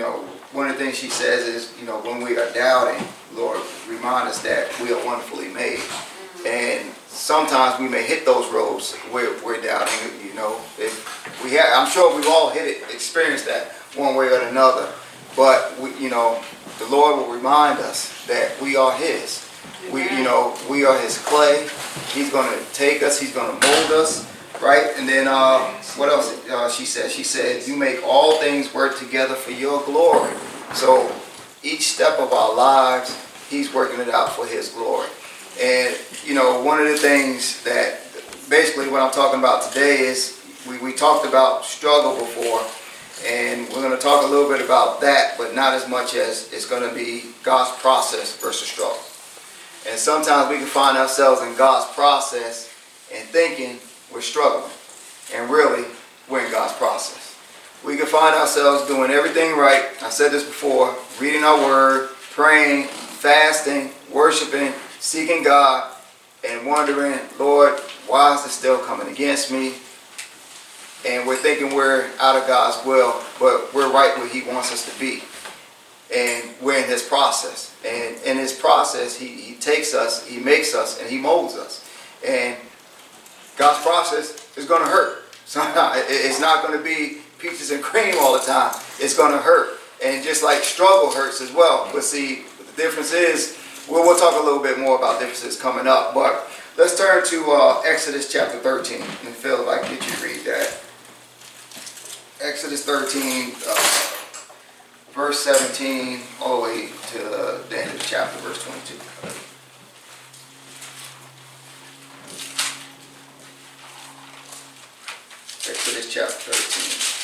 know, one of the things she says is, you know, when we are doubting, Lord, remind us that we are wonderfully made. And sometimes we may hit those roads where we're doubting, you know. If we have, I'm sure we've all hit it, experienced that one way or another. But, we, you know, the Lord will remind us that we are His. We, you know, we are His clay. He's going to take us. He's going to mold us, right? And then, uh, what else? Uh, she said. She said, "You make all things work together for Your glory." So, each step of our lives, He's working it out for His glory. And you know, one of the things that basically what I'm talking about today is we, we talked about struggle before, and we're going to talk a little bit about that, but not as much as it's going to be God's process versus struggle. And sometimes we can find ourselves in God's process and thinking we're struggling. And really, we're in God's process. We can find ourselves doing everything right. I said this before reading our word, praying, fasting, worshiping, seeking God, and wondering, Lord, why is this still coming against me? And we're thinking we're out of God's will, but we're right where He wants us to be and we're in his process. And in his process, he, he takes us, he makes us, and he molds us. And God's process is going to hurt. So it's not going to be peaches and cream all the time. It's going to hurt. And just like struggle hurts as well. But see, the difference is, we'll, we'll talk a little bit more about differences coming up. But let's turn to uh, Exodus chapter 13. And Phil, if I get you to read that. Exodus 13. Uh, verse 17 all the way to the end of the chapter, verse 22. Exodus chapter 13.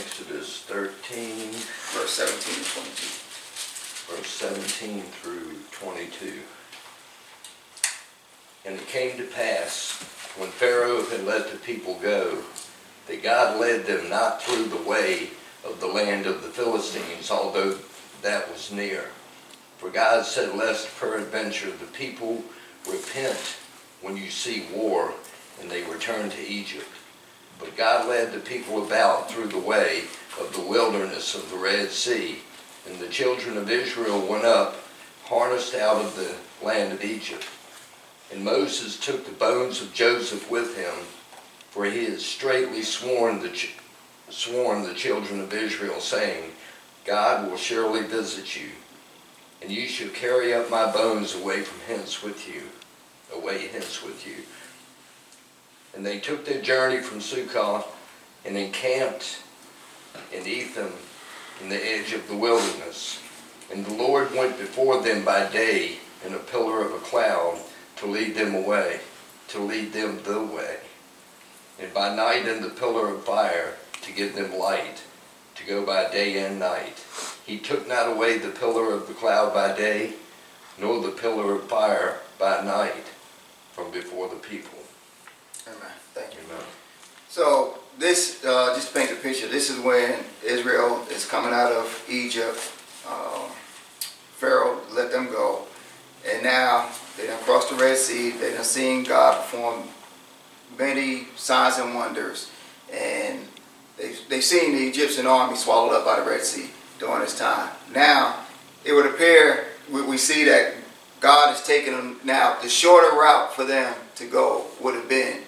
Exodus 13, verse 17 and 22. Verse 17 through 22. And it came to pass, when Pharaoh had let the people go, that God led them not through the way of the land of the Philistines, although that was near. For God said, Lest peradventure the people repent when you see war, and they return to Egypt. But God led the people about through the way of the wilderness of the Red Sea, and the children of Israel went up, harnessed out of the land of Egypt. And Moses took the bones of Joseph with him, for he has straightly sworn the, sworn the children of Israel, saying, God will surely visit you, and you shall carry up my bones away from hence with you, away hence with you. And they took their journey from Succoth and encamped in Etham in the edge of the wilderness. And the Lord went before them by day in a pillar of a cloud to lead them away, to lead them the way and by night in the pillar of fire to give them light, to go by day and night. He took not away the pillar of the cloud by day, nor the pillar of fire by night from before the people. Amen. Thank you. Amen. So this, uh, just paint a picture, this is when Israel is coming out of Egypt. Um, Pharaoh let them go. And now they done crossed the Red Sea. They done seen God perform many signs and wonders. And they've, they've seen the Egyptian army swallowed up by the Red Sea during this time. Now, it would appear we, we see that God has taken them now. The shorter route for them to go would have been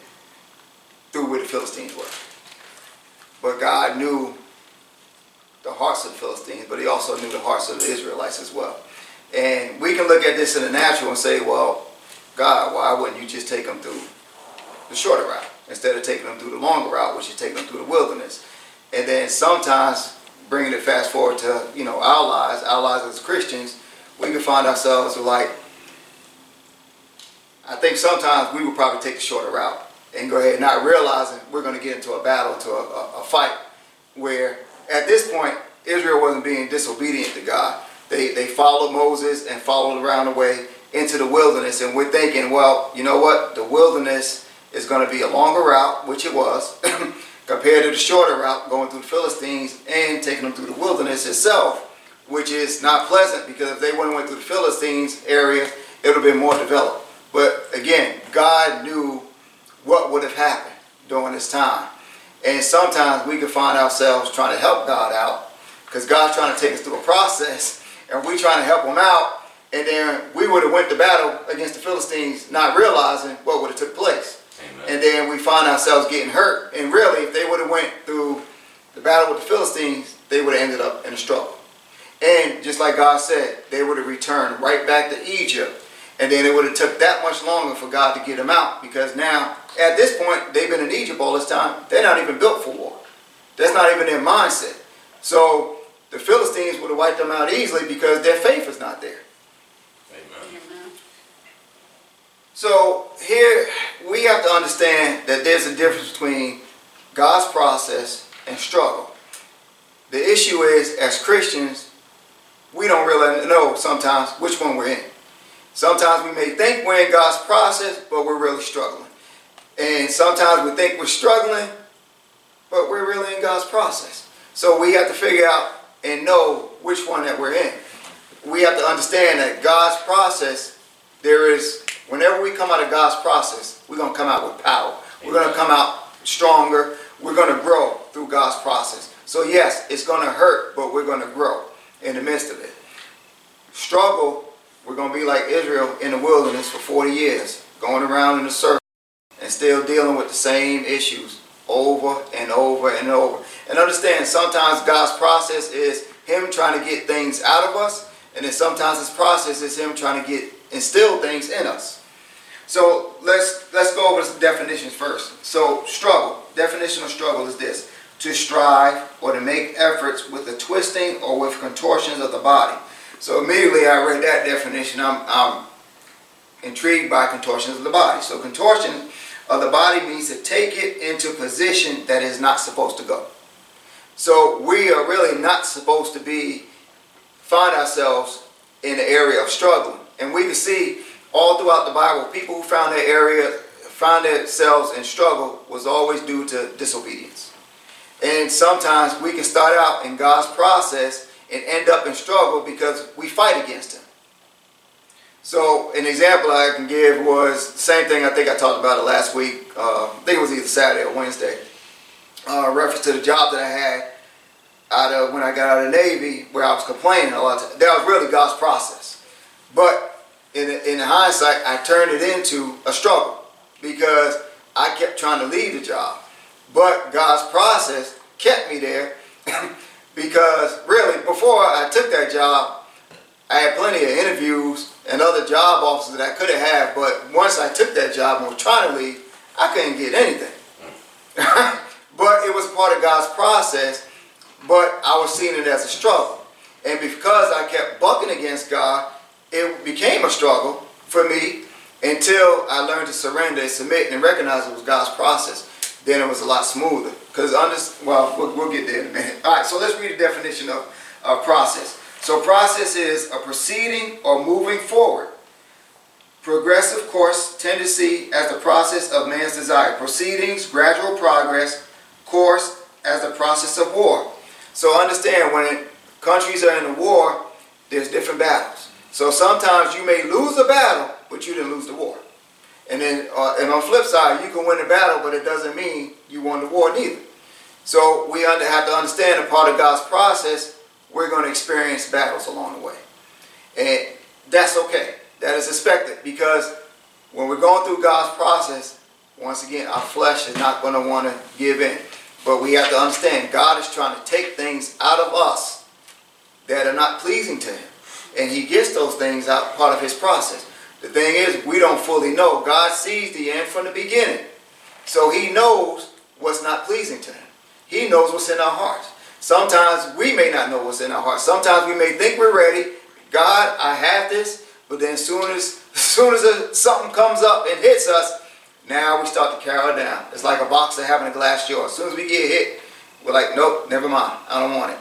through where the Philistines were. But God knew the hearts of the Philistines, but he also knew the hearts of the Israelites as well. And we can look at this in the natural and say, well, God, why wouldn't you just take them through the shorter route instead of taking them through the longer route, which is taking them through the wilderness. And then sometimes bringing it fast forward to you know our lives, our lives as Christians, we can find ourselves like. I think sometimes we would probably take the shorter route and go ahead, not realizing we're going to get into a battle, to a, a, a fight, where at this point Israel wasn't being disobedient to God. They they followed Moses and followed around the way into the wilderness, and we're thinking, well, you know what, the wilderness is going to be a longer route, which it was, compared to the shorter route going through the Philistines and taking them through the wilderness itself, which is not pleasant because if they would have went through the Philistines area, it would have been more developed. But again, God knew what would have happened during this time. And sometimes we can find ourselves trying to help God out because God's trying to take us through a process and we trying to help him out. And then we would have went to battle against the Philistines not realizing what would have took place. Amen. And then we find ourselves getting hurt. And really, if they would have went through the battle with the Philistines, they would have ended up in a struggle. And just like God said, they would have returned right back to Egypt. And then it would have took that much longer for God to get them out because now, at this point, they've been in Egypt all this time. They're not even built for war. That's not even their mindset. So the Philistines would have wiped them out easily because their faith is not there. Amen. So here we have to understand that there's a difference between God's process and struggle. The issue is, as Christians, we don't really know sometimes which one we're in. Sometimes we may think we're in God's process, but we're really struggling. And sometimes we think we're struggling, but we're really in God's process. So we have to figure out and know which one that we're in. We have to understand that God's process, there is, whenever we come out of God's process, we're going to come out with power. We're going to come out stronger. We're going to grow through God's process. So yes, it's going to hurt, but we're going to grow in the midst of it. Struggle, we're going to be like Israel in the wilderness for 40 years, going around in a circle and still dealing with the same issues over and over and over. And understand, sometimes God's process is Him trying to get things out of us, and then sometimes His process is Him trying to get instill things in us. So let's let's go over the definitions first. So struggle, definition of struggle is this: to strive or to make efforts with the twisting or with contortions of the body. So immediately I read that definition. I'm, I'm intrigued by contortions of the body. So contortion of the body means to take it into position that is not supposed to go. So we are really not supposed to be find ourselves in the area of struggling. And we can see all throughout the Bible, people who found their area, found themselves in struggle was always due to disobedience. And sometimes we can start out in God's process and end up in struggle because we fight against Him. So an example I can give was same thing I think I talked about it last week. Uh, I think it was either Saturday or Wednesday. Uh, reference to the job that I had out of when I got out of the Navy, where I was complaining a lot. That was really God's process. But in in hindsight, I turned it into a struggle because I kept trying to leave the job. But God's process kept me there because really, before I took that job, I had plenty of interviews and other job offers that I could have had, but once I took that job and was trying to leave, I couldn't get anything. but it was part of God's process, but I was seeing it as a struggle. And because I kept bucking against God, it became a struggle for me until I learned to surrender and submit and recognize it was God's process. Then it was a lot smoother. Because, well, well, we'll get there in a minute. All right, so let's read the definition of, of process. So process is a proceeding or moving forward. Progressive course, tendency as the process of man's desire. Proceedings, gradual progress, course as the process of war. So understand when countries are in a war, there's different battles. So sometimes you may lose a battle, but you didn't lose the war. And then, uh, and on flip side, you can win the battle, but it doesn't mean you won the war neither. So we have to understand a part of God's process we're going to experience battles along the way. And that's okay. That is expected because when we're going through God's process, once again, our flesh is not going to want to give in. But we have to understand God is trying to take things out of us that are not pleasing to Him. And He gets those things out, part of His process. The thing is, we don't fully know. God sees the end from the beginning. So He knows what's not pleasing to Him. He knows what's in our hearts. Sometimes we may not know what's in our hearts. Sometimes we may think we're ready. God, I have this. But then as soon as, as soon as something comes up and hits us, now we start to carry it down. It's like a boxer having a glass jaw. As soon as we get hit, we're like, nope, never mind. I don't want it.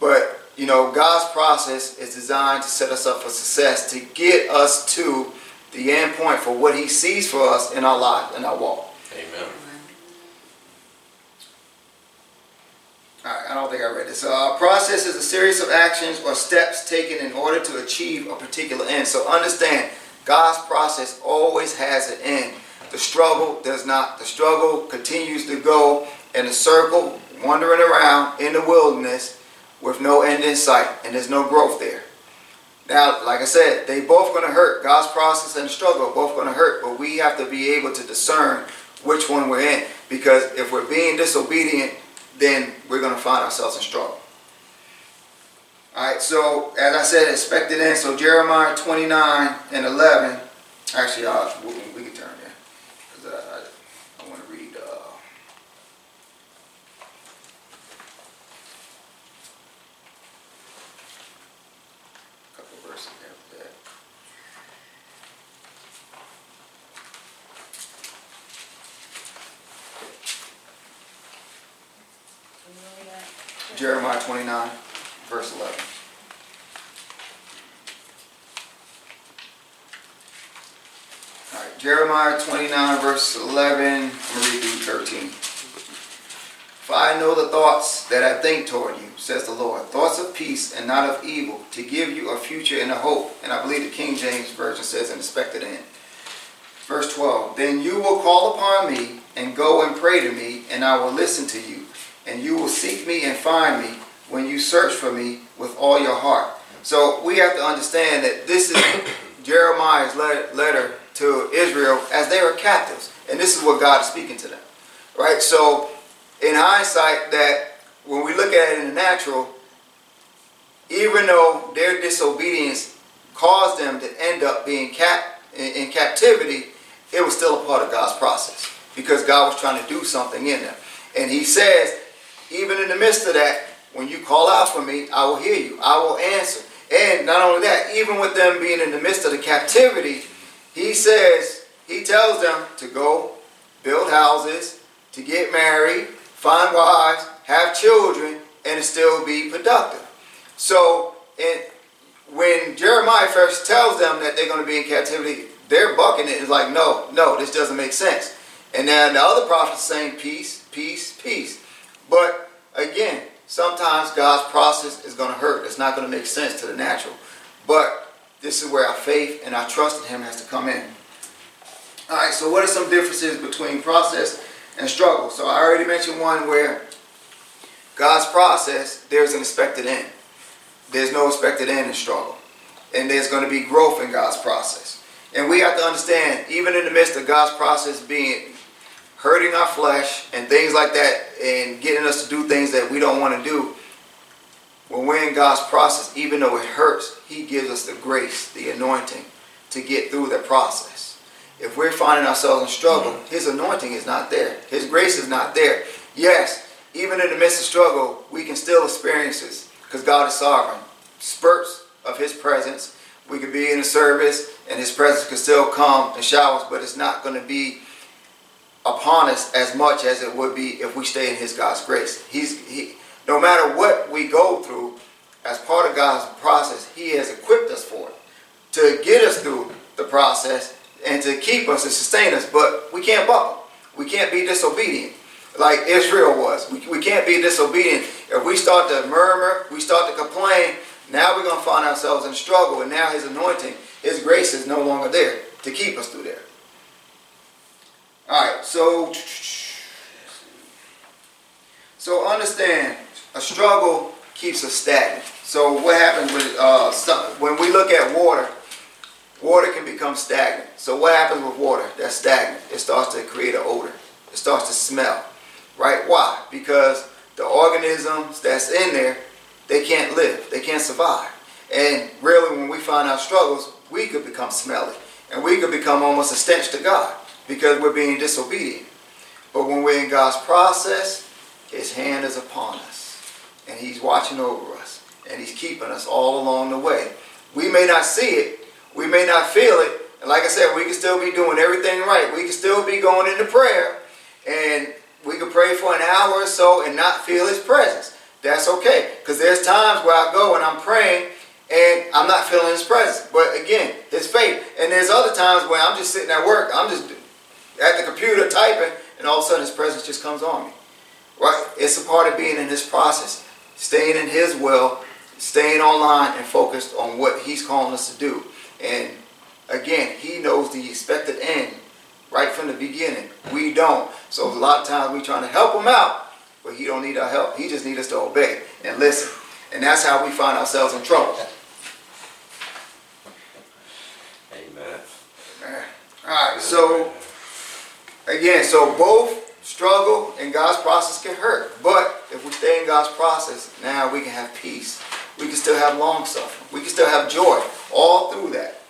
But, you know, God's process is designed to set us up for success, to get us to the end point for what he sees for us in our life, in our walk. Amen. I don't think I read this. Uh, process is a series of actions or steps taken in order to achieve a particular end. So understand, God's process always has an end. The struggle does not. The struggle continues to go in a circle, wandering around in the wilderness with no end in sight, and there's no growth there. Now, like I said, they both going to hurt. God's process and struggle are both going to hurt, but we have to be able to discern which one we're in. Because if we're being disobedient, then we're going to find ourselves in struggle. All right, so as I said, expected end. So Jeremiah 29 and 11. Actually, uh, we, we can turn there because uh, I, I want to read. Uh, a couple verses after that. Jeremiah 29, verse 11. All right, Jeremiah 29, verse 11. I'm going to read through 13. For I know the thoughts that I think toward you, says the Lord. Thoughts of peace and not of evil, to give you a future and a hope. And I believe the King James Version says an expected end. Verse 12. Then you will call upon me and go and pray to me, and I will listen to you. And you will seek me and find me when you search for me with all your heart. So we have to understand that this is Jeremiah's letter to Israel as they were captives. And this is what God is speaking to them. Right? So in hindsight, that when we look at it in the natural, even though their disobedience caused them to end up being cap in captivity, it was still a part of God's process because God was trying to do something in them. And he says, even in the midst of that, when you call out for me, I will hear you. I will answer. And not only that, even with them being in the midst of the captivity, he says, he tells them to go build houses, to get married, find wives, have children, and still be productive. So, and when Jeremiah first tells them that they're going to be in captivity, they're bucking it. It's like, no, no, this doesn't make sense. And then the other prophets saying peace, peace, peace. But again, sometimes God's process is going to hurt. It's not going to make sense to the natural. But this is where our faith and our trust in Him has to come in. All right, so what are some differences between process and struggle? So I already mentioned one where God's process, there's an expected end. There's no expected end in struggle. And there's going to be growth in God's process. And we have to understand, even in the midst of God's process being hurting our flesh and things like that and getting us to do things that we don't want to do, when we're in God's process, even though it hurts, He gives us the grace, the anointing to get through the process. If we're finding ourselves in struggle, mm-hmm. His anointing is not there. His grace is not there. Yes, even in the midst of struggle, we can still experience this because God is sovereign. Spurts of His presence. We could be in a service and His presence could still come in showers, but it's not going to be upon us as much as it would be if we stay in His God's grace. He's He. No matter what we go through, as part of God's process, He has equipped us for it to get us through the process and to keep us and sustain us. But we can't buckle. We can't be disobedient like Israel was. We, we can't be disobedient. If we start to murmur, we start to complain, now we're going to find ourselves in struggle. And now His anointing, His grace is no longer there to keep us through there. All right, so so understand a struggle keeps us stagnant. So what happens with uh, when we look at water? Water can become stagnant. So what happens with water that's stagnant? It starts to create an odor. It starts to smell, right? Why? Because the organisms that's in there, they can't live. They can't survive. And really, when we find our struggles, we could become smelly, and we could become almost a stench to God because we're being disobedient. But when we're in God's process, His hand is upon us. And He's watching over us. And He's keeping us all along the way. We may not see it. We may not feel it. And like I said, we can still be doing everything right. We can still be going into prayer. And we can pray for an hour or so and not feel His presence. That's okay. Because there's times where I go and I'm praying and I'm not feeling His presence. But again, His faith. And there's other times where I'm just sitting at work. I'm just at the computer typing, and all of a sudden his presence just comes on me. Right? It's a part of being in this process. Staying in his will, staying online and focused on what he's calling us to do. And again, he knows the expected end right from the beginning. We don't. So a lot of times we're trying to help him out, but he don't need our help. He just needs us to obey and listen. And that's how we find ourselves in trouble. Amen. All right, so again, so both struggle and God's process can hurt. But if we stay in God's process, now we can have peace. We can still have long suffering. We can still have joy all through that.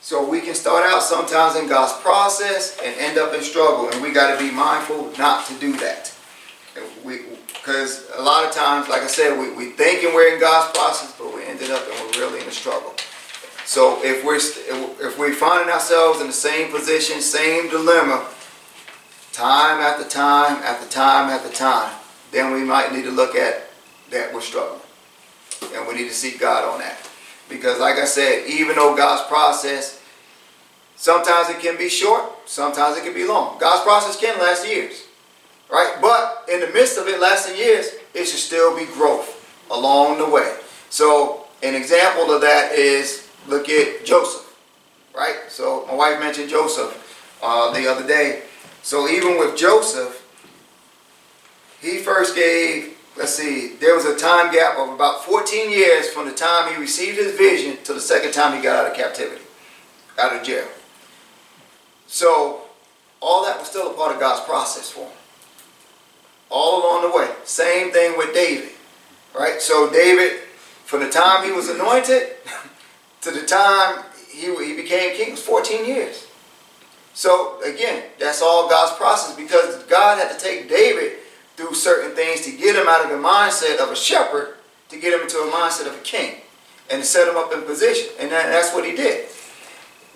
So we can start out sometimes in God's process and end up in struggle, and we got to be mindful not to do that. Because a lot of times, like I said, we, we thinking we're in God's process, but we ended up and we're really in a struggle. So if we're if we're finding ourselves in the same position, same dilemma, time after time after time after time, then we might need to look at that we're struggling, and we need to seek God on that. Because, like I said, even though God's process, sometimes it can be short, sometimes it can be long. God's process can last years, right? But in the midst of it lasting years, it should still be growth along the way. So, an example of that is look at Joseph, right? So, my wife mentioned Joseph uh, the other day. So, even with Joseph, he first gave let's see, there was a time gap of about 14 years from the time he received his vision to the second time he got out of captivity, out of jail. So all that was still a part of God's process for him. All along the way. Same thing with David. Right? So David, from the time he was anointed to the time he, he became king, was 14 years. So again, that's all God's process because God had to take David through certain things to get him out of the mindset of a shepherd to get him into a mindset of a king and to set him up in position. And that's what he did.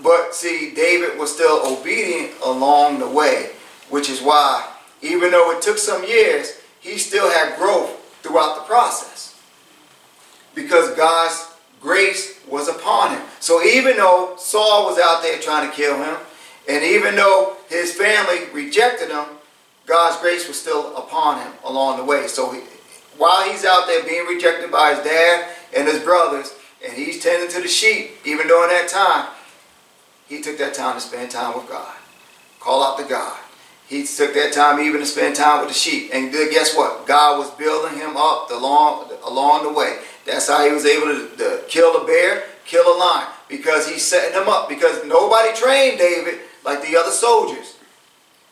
But see, David was still obedient along the way, which is why, even though it took some years, he still had growth throughout the process. Because God's grace was upon him. So even though Saul was out there trying to kill him, and even though his family rejected him, God's grace was still upon him along the way. So he, while he's out there being rejected by his dad and his brothers, and he's tending to the sheep, even during that time, he took that time to spend time with God. Call out to God. He took that time even to spend time with the sheep. And guess what? God was building him up along, along the way. That's how he was able to, to kill a bear, kill a lion. Because he's setting them up. Because nobody trained David like the other soldiers.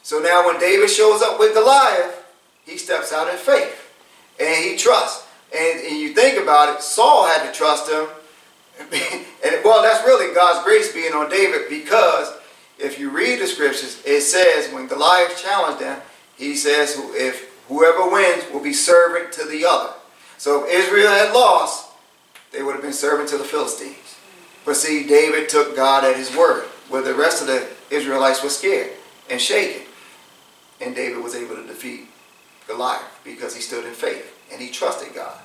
So now when David shows up with Goliath, he steps out in faith. And he trusts. And, and you think about it, Saul had to trust him. and well, that's really God's grace being on David because if you read the scriptures, it says when Goliath challenged him, he says, if whoever wins will be servant to the other. So if Israel had lost, they would have been serving to the Philistines. But see, David took God at his word, where the rest of the Israelites were scared and shaken. And David was able to defeat Goliath because he stood in faith and he trusted God.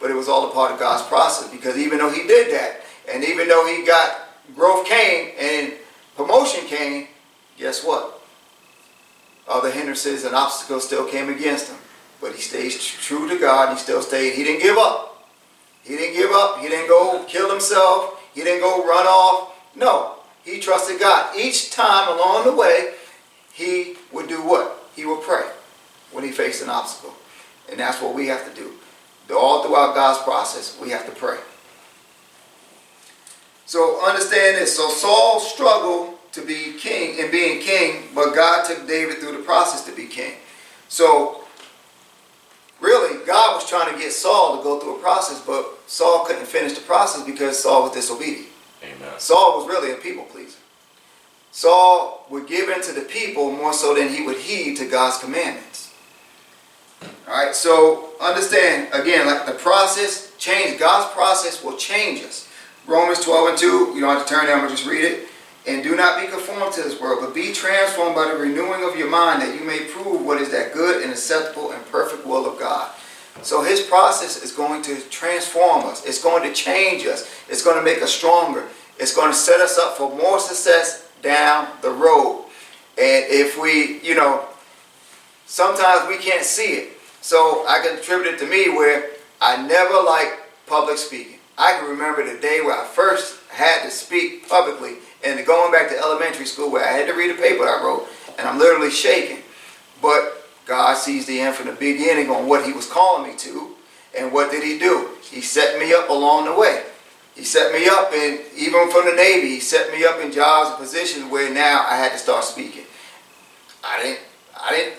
But it was all a part of God's process because even though he did that, and even though he got growth came and promotion came, guess what? Other hindrances and obstacles still came against him. But he stayed true to God. He still stayed. He didn't give up. He didn't give up. He didn't go kill himself. He didn't go run off. No. He trusted God. Each time along the way, he would do what? He would pray when he faced an obstacle. And that's what we have to do. All throughout God's process, we have to pray. So understand this. So Saul struggled to be king and being king, but God took David through the process to be king. So really, God was trying to get Saul to go through a process, but Saul couldn't finish the process because Saul was disobedient. Amen. Saul was really a people pleaser. Saul would give in to the people more so than he would heed to God's commandments. All right, so understand again, like the process change. God's process will change us. Romans 12 and 2, you don't have to turn there, I'm going to just read it. And do not be conformed to this world, but be transformed by the renewing of your mind, that you may prove what is that good and acceptable and perfect will of God. So his process is going to transform us. It's going to change us. It's going to make us stronger. It's going to set us up for more success down the road. And if we, you know, sometimes we can't see it. So I can attribute it to me where I never liked public speaking. I can remember the day where I first had to speak publicly and going back to elementary school where I had to read a paper I wrote and I'm literally shaking. But God sees the end from the beginning on what he was calling me to. And what did he do? He set me up along the way. He set me up and even from the Navy, he set me up in jobs and positions where now I had to start speaking. I didn't I didn't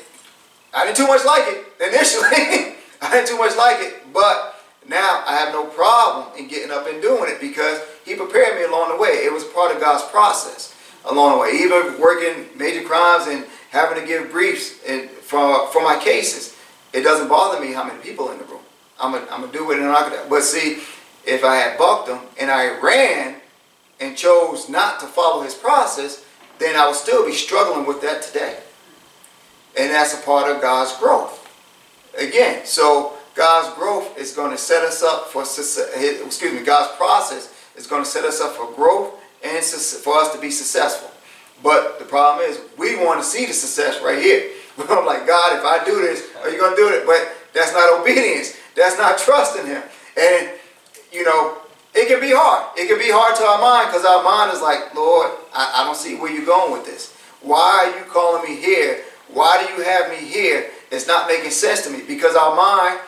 I didn't too much like it initially. I didn't too much like it, but now I have no problem in getting up and doing it because he prepared me along the way. It was part of God's process along the way. Even working major crimes and having to give briefs and for, for my cases, it doesn't bother me how many people in the room. I'm going to do it and I'm not But see, if I had bucked him and I ran and chose not to follow his process, then I would still be struggling with that today. And that's a part of God's growth. Again, so God's growth is going to set us up for, excuse me, God's process is going to set us up for growth and for us to be successful. But the problem is, we want to see the success right here. We're like, God, if I do this, are you going to do it? But that's not obedience. That's not trusting Him. And, you know, it can be hard. It can be hard to our mind because our mind is like, Lord, I, I don't see where you're going with this. Why are you calling me here? Why do you have me here? It's not making sense to me because our mind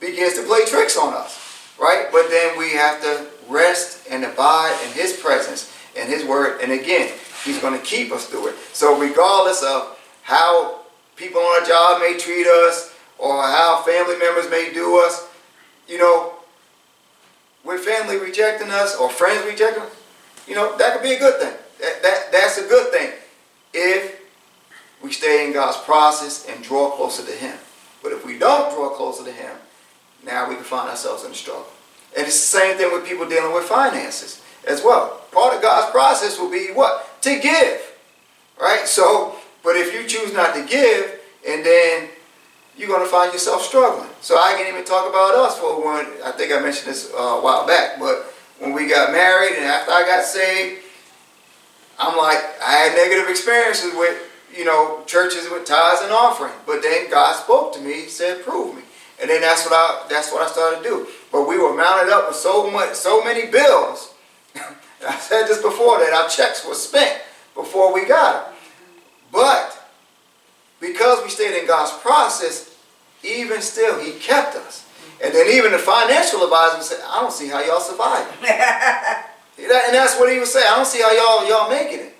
begins to play tricks on us, right? But then we have to rest and abide in His presence and His Word. And again, He's going to keep us through it. So regardless of how people on a job may treat us or how family members may do us, you know, with family rejecting us or friends rejecting us, you know, that could be a good thing. That, that, that's a good thing if we stay in God's process and draw closer to Him. But if we don't draw closer to Him, now we can find ourselves in a struggle. And it's the same thing with people dealing with finances as well. Part of God's process will be what? To give. Right? So, but if you choose not to give, and then you're going to find yourself struggling. So I can even talk about us for one. I think I mentioned this uh, a while back, but when we got married and after I got saved, I'm like, I had negative experiences with, you know, churches with tithes and offering. But then God spoke to me, said, prove me. And then that's what I that's what I started to do. But we were mounted up with so much so many bills. I said this before that our checks were spent before we got them. But because we stayed in God's process, even still, He kept us. And then even the financial advisor said, I don't see how y'all survive. and that's what he was saying. I don't see how y'all y'all making it.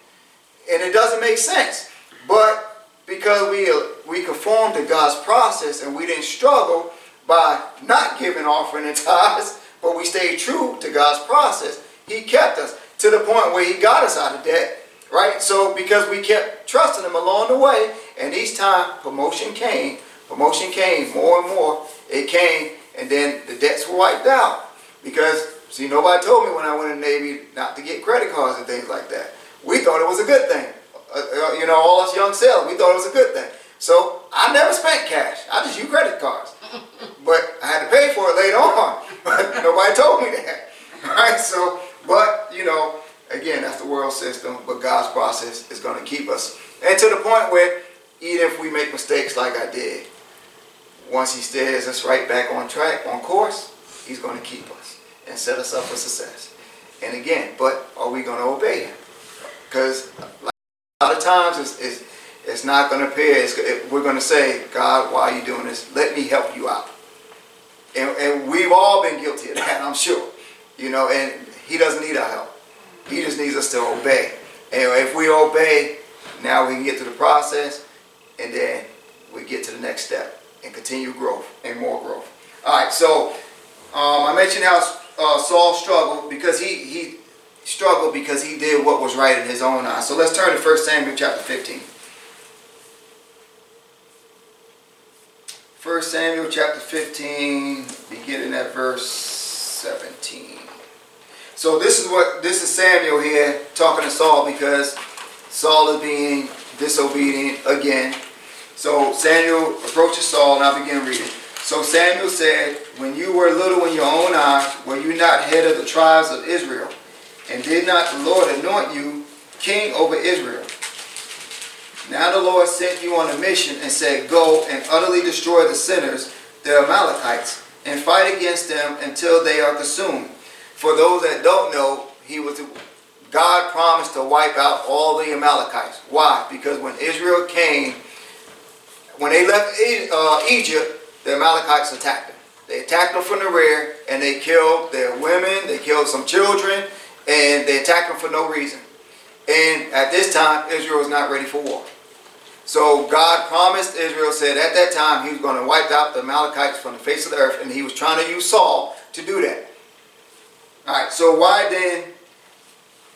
And it doesn't make sense. But because we we conformed to God's process and we didn't struggle by not giving offering and tithes, but we stayed true to God's process, He kept us to the point where He got us out of debt right? So because we kept trusting him along the way, and each time promotion came, promotion came more and more, it came, and then the debts were wiped out. Because, see, nobody told me when I went in the Navy not to get credit cards and things like that. We thought it was a good thing. Uh, uh, you know, all us young sailors, we thought it was a good thing. So I never spent cash. I just used credit cards. But I had to pay for it later on. But nobody told me that. Right? So, but, you know, Again, that's the world system, but God's process is going to keep us. And to the point where, even if we make mistakes like I did, once He steers us right back on track, on course, He's going to keep us and set us up for success. And again, but are we going to obey Him? Because a lot of times it's, it's, it's not going to appear, it's, it, we're going to say, God, why are you doing this? Let me help you out. And, and we've all been guilty of that, I'm sure. You know, and He doesn't need our help. He just needs us to obey. And if we obey, now we can get to the process and then we get to the next step and continue growth and more growth. All right, so um, I mentioned how uh, Saul struggled because he, he struggled because he did what was right in his own eyes. So let's turn to 1 Samuel chapter 15. 1 Samuel chapter 15, beginning at verse 17. So this is what this is Samuel here talking to Saul because Saul is being disobedient again. So Samuel approaches Saul and I begin reading. So Samuel said, When you were little in your own eyes, were you not head of the tribes of Israel? And did not the Lord anoint you king over Israel? Now the Lord sent you on a mission and said, Go and utterly destroy the sinners, the Amalekites, and fight against them until they are consumed. for those that don't know, he was God promised to wipe out all the Amalekites. Why? Because when Israel came, when they left uh, Egypt, the Amalekites attacked them. They attacked them from the rear and they killed their women, they killed some children, and they attacked them for no reason. And at this time, Israel was not ready for war. So God promised Israel, said at that time he was going to wipe out the Amalekites from the face of the earth, and he was trying to use Saul to do that. All right, so why then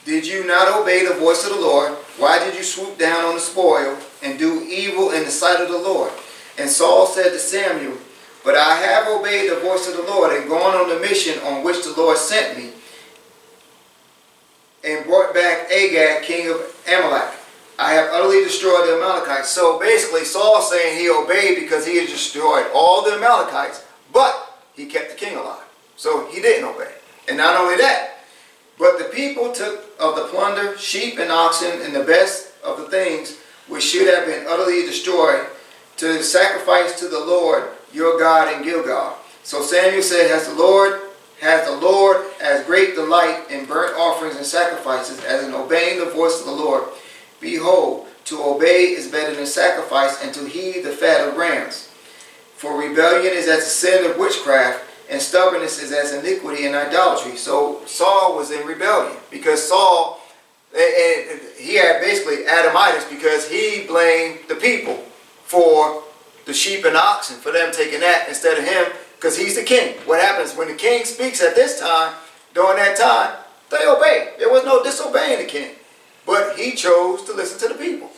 did you not obey the voice of the Lord? Why did you swoop down on the spoil and do evil in the sight of the Lord? And Saul said to Samuel, But I have obeyed the voice of the Lord and gone on the mission on which the Lord sent me, and brought back Agag, king of Amalek. I have utterly destroyed the Amalekites. So basically, Saul saying he obeyed because he had destroyed all the Amalekites, but he kept the king alive. So he didn't obey. And not only that, but the people took of the plunder sheep and oxen and the best of the things which should have been utterly destroyed to sacrifice to the Lord your God in Gilgal. So Samuel said, Has the Lord has the Lord as great delight in burnt offerings and sacrifices as in obeying the voice of the Lord. Behold, to obey is better than sacrifice, and to heed the fat of rams. For rebellion is as the sin of witchcraft, and stubbornness is as iniquity and idolatry. So Saul was in rebellion because Saul, and he had basically Adamitis because he blamed the people for the sheep and oxen, for them taking that instead of him because he's the king. What happens when the king speaks at this time, during that time, they obey. There was no disobeying the king. But he chose to listen to the people.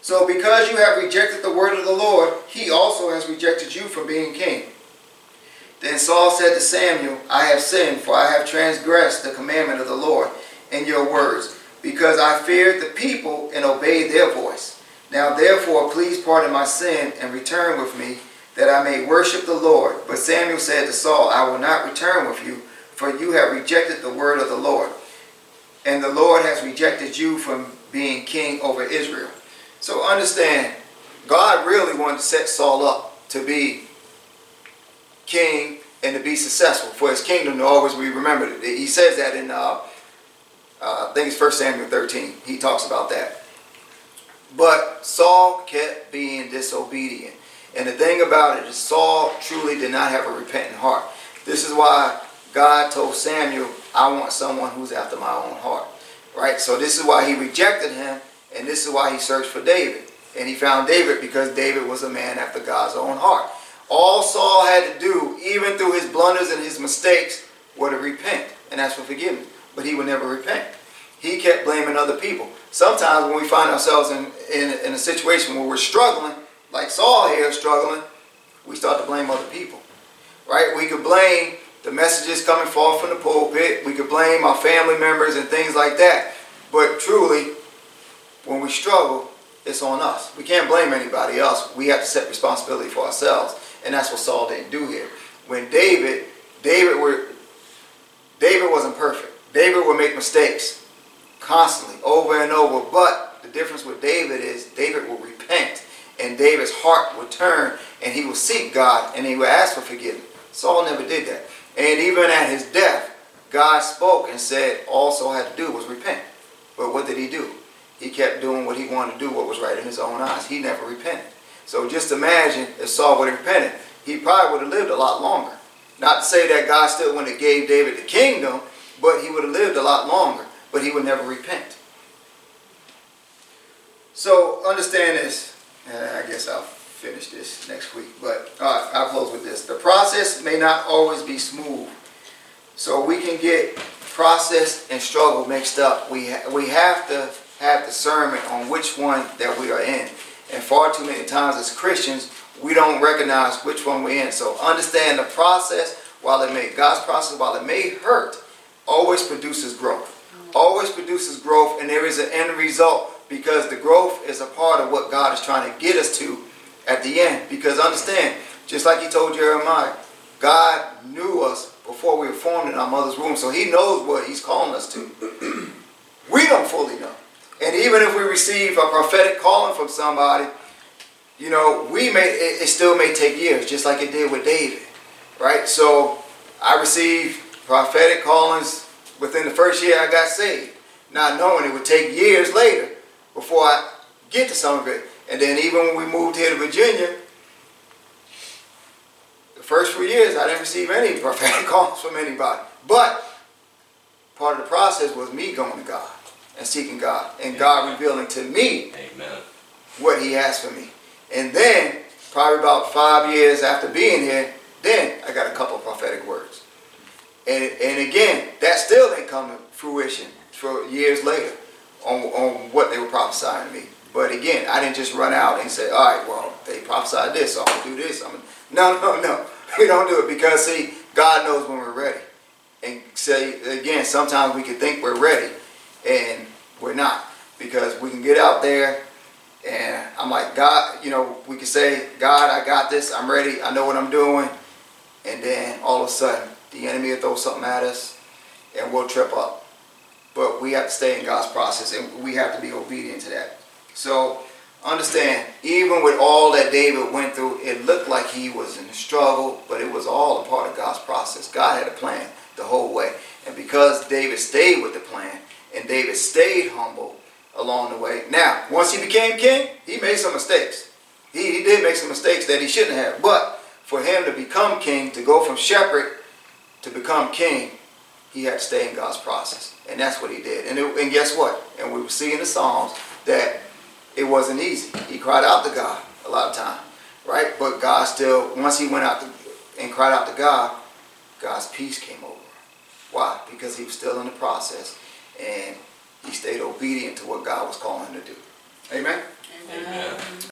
So because you have rejected the word of the Lord, he also has rejected you from being king. Then Saul said to Samuel, I have sinned, for I have transgressed the commandment of the Lord in your words, because I feared the people and obeyed their voice. Now therefore, please pardon my sin and return with me, that I may worship the Lord. But Samuel said to Saul, I will not return with you, for you have rejected the word of the Lord. And the Lord has rejected you from being king over Israel. So understand, God really wanted to set Saul up to be king and to be successful, for his kingdom to always be remembered. He says that in, uh, uh, I think it's 1 Samuel 13. He talks about that. But Saul kept being disobedient. And the thing about it is Saul truly did not have a repentant heart. This is why God told Samuel, I want someone who's after my own heart. Right? So this is why he rejected him, and this is why he searched for David. And he found David because David was a man after God's own heart. All Saul had to do, even through his blunders and his mistakes, were to repent and ask for forgiveness. But he would never repent. He kept blaming other people. Sometimes when we find ourselves in, in, in a situation where we're struggling, like Saul here struggling, we start to blame other people. Right? We could blame the messages coming forth from the pulpit. We could blame our family members and things like that. But truly, when we struggle, it's on us. We can't blame anybody else. We have to set responsibility for ourselves. And that's what Saul didn't do here. When David, David were David wasn't perfect. David would make mistakes constantly, over and over. But the difference with David is David will repent and David's heart would turn and he would seek God and he would ask for forgiveness. Saul never did that. And even at his death, God spoke and said all Saul had to do was repent. But what did he do? He kept doing what he wanted to do, what was right in his own eyes. He never repented. So just imagine if Saul would have repented, he probably would have lived a lot longer. Not to say that God still wouldn't have gave David the kingdom, but he would have lived a lot longer. But he would never repent. So understand this. And I guess I'll finish this next week. But uh, I'll close with this. The process may not always be smooth. So we can get process and struggle mixed up. We, ha we have to have discernment on which one that we are in. And far too many times as Christians, we don't recognize which one we're in. So understand the process, while it may, God's process, while it may hurt, always produces growth. Always produces growth, and there is an end result because the growth is a part of what God is trying to get us to at the end. Because understand, just like he told Jeremiah, God knew us before we were formed in our mother's womb. So he knows what he's calling us to. we don't fully know. And even if we receive a prophetic calling from somebody, you know, we may it, it still may take years, just like it did with David. Right? So I received prophetic callings within the first year I got saved, not knowing it would take years later before I get to some of it. And then even when we moved here to Virginia, the first few years I didn't receive any prophetic calls from anybody. But part of the process was me going to God and seeking God and God revealing to me Amen. what he has for me. And then, probably about five years after being here, then I got a couple prophetic words. And, and again, that still didn't come to fruition for years later on, on what they were prophesying to me. But again, I didn't just run out and say, all right, well, they prophesied this, so I'm going to do this. I'm gonna... No, no, no. We don't do it because, see, God knows when we're ready. And say, again, sometimes we can think we're ready and we're not because we can get out there and I'm like, God, you know, we can say, God, I got this, I'm ready, I know what I'm doing. And then all of a sudden, the enemy will throw something at us and we'll trip up. But we have to stay in God's process and we have to be obedient to that. So understand, even with all that David went through, it looked like he was in a struggle, but it was all a part of God's process. God had a plan the whole way. And because David stayed with the plan and David stayed humble, along the way. Now, once he became king, he made some mistakes. He, he did make some mistakes that he shouldn't have. But for him to become king, to go from shepherd to become king, he had to stay in God's process. And that's what he did. And, it, and guess what? And we see in the Psalms that it wasn't easy. He cried out to God a lot of time, right? But God still, once he went out to, and cried out to God, God's peace came over. Him. Why? Because he was still in the process. And he stayed obedient to what God was calling him to do. Amen? Amen.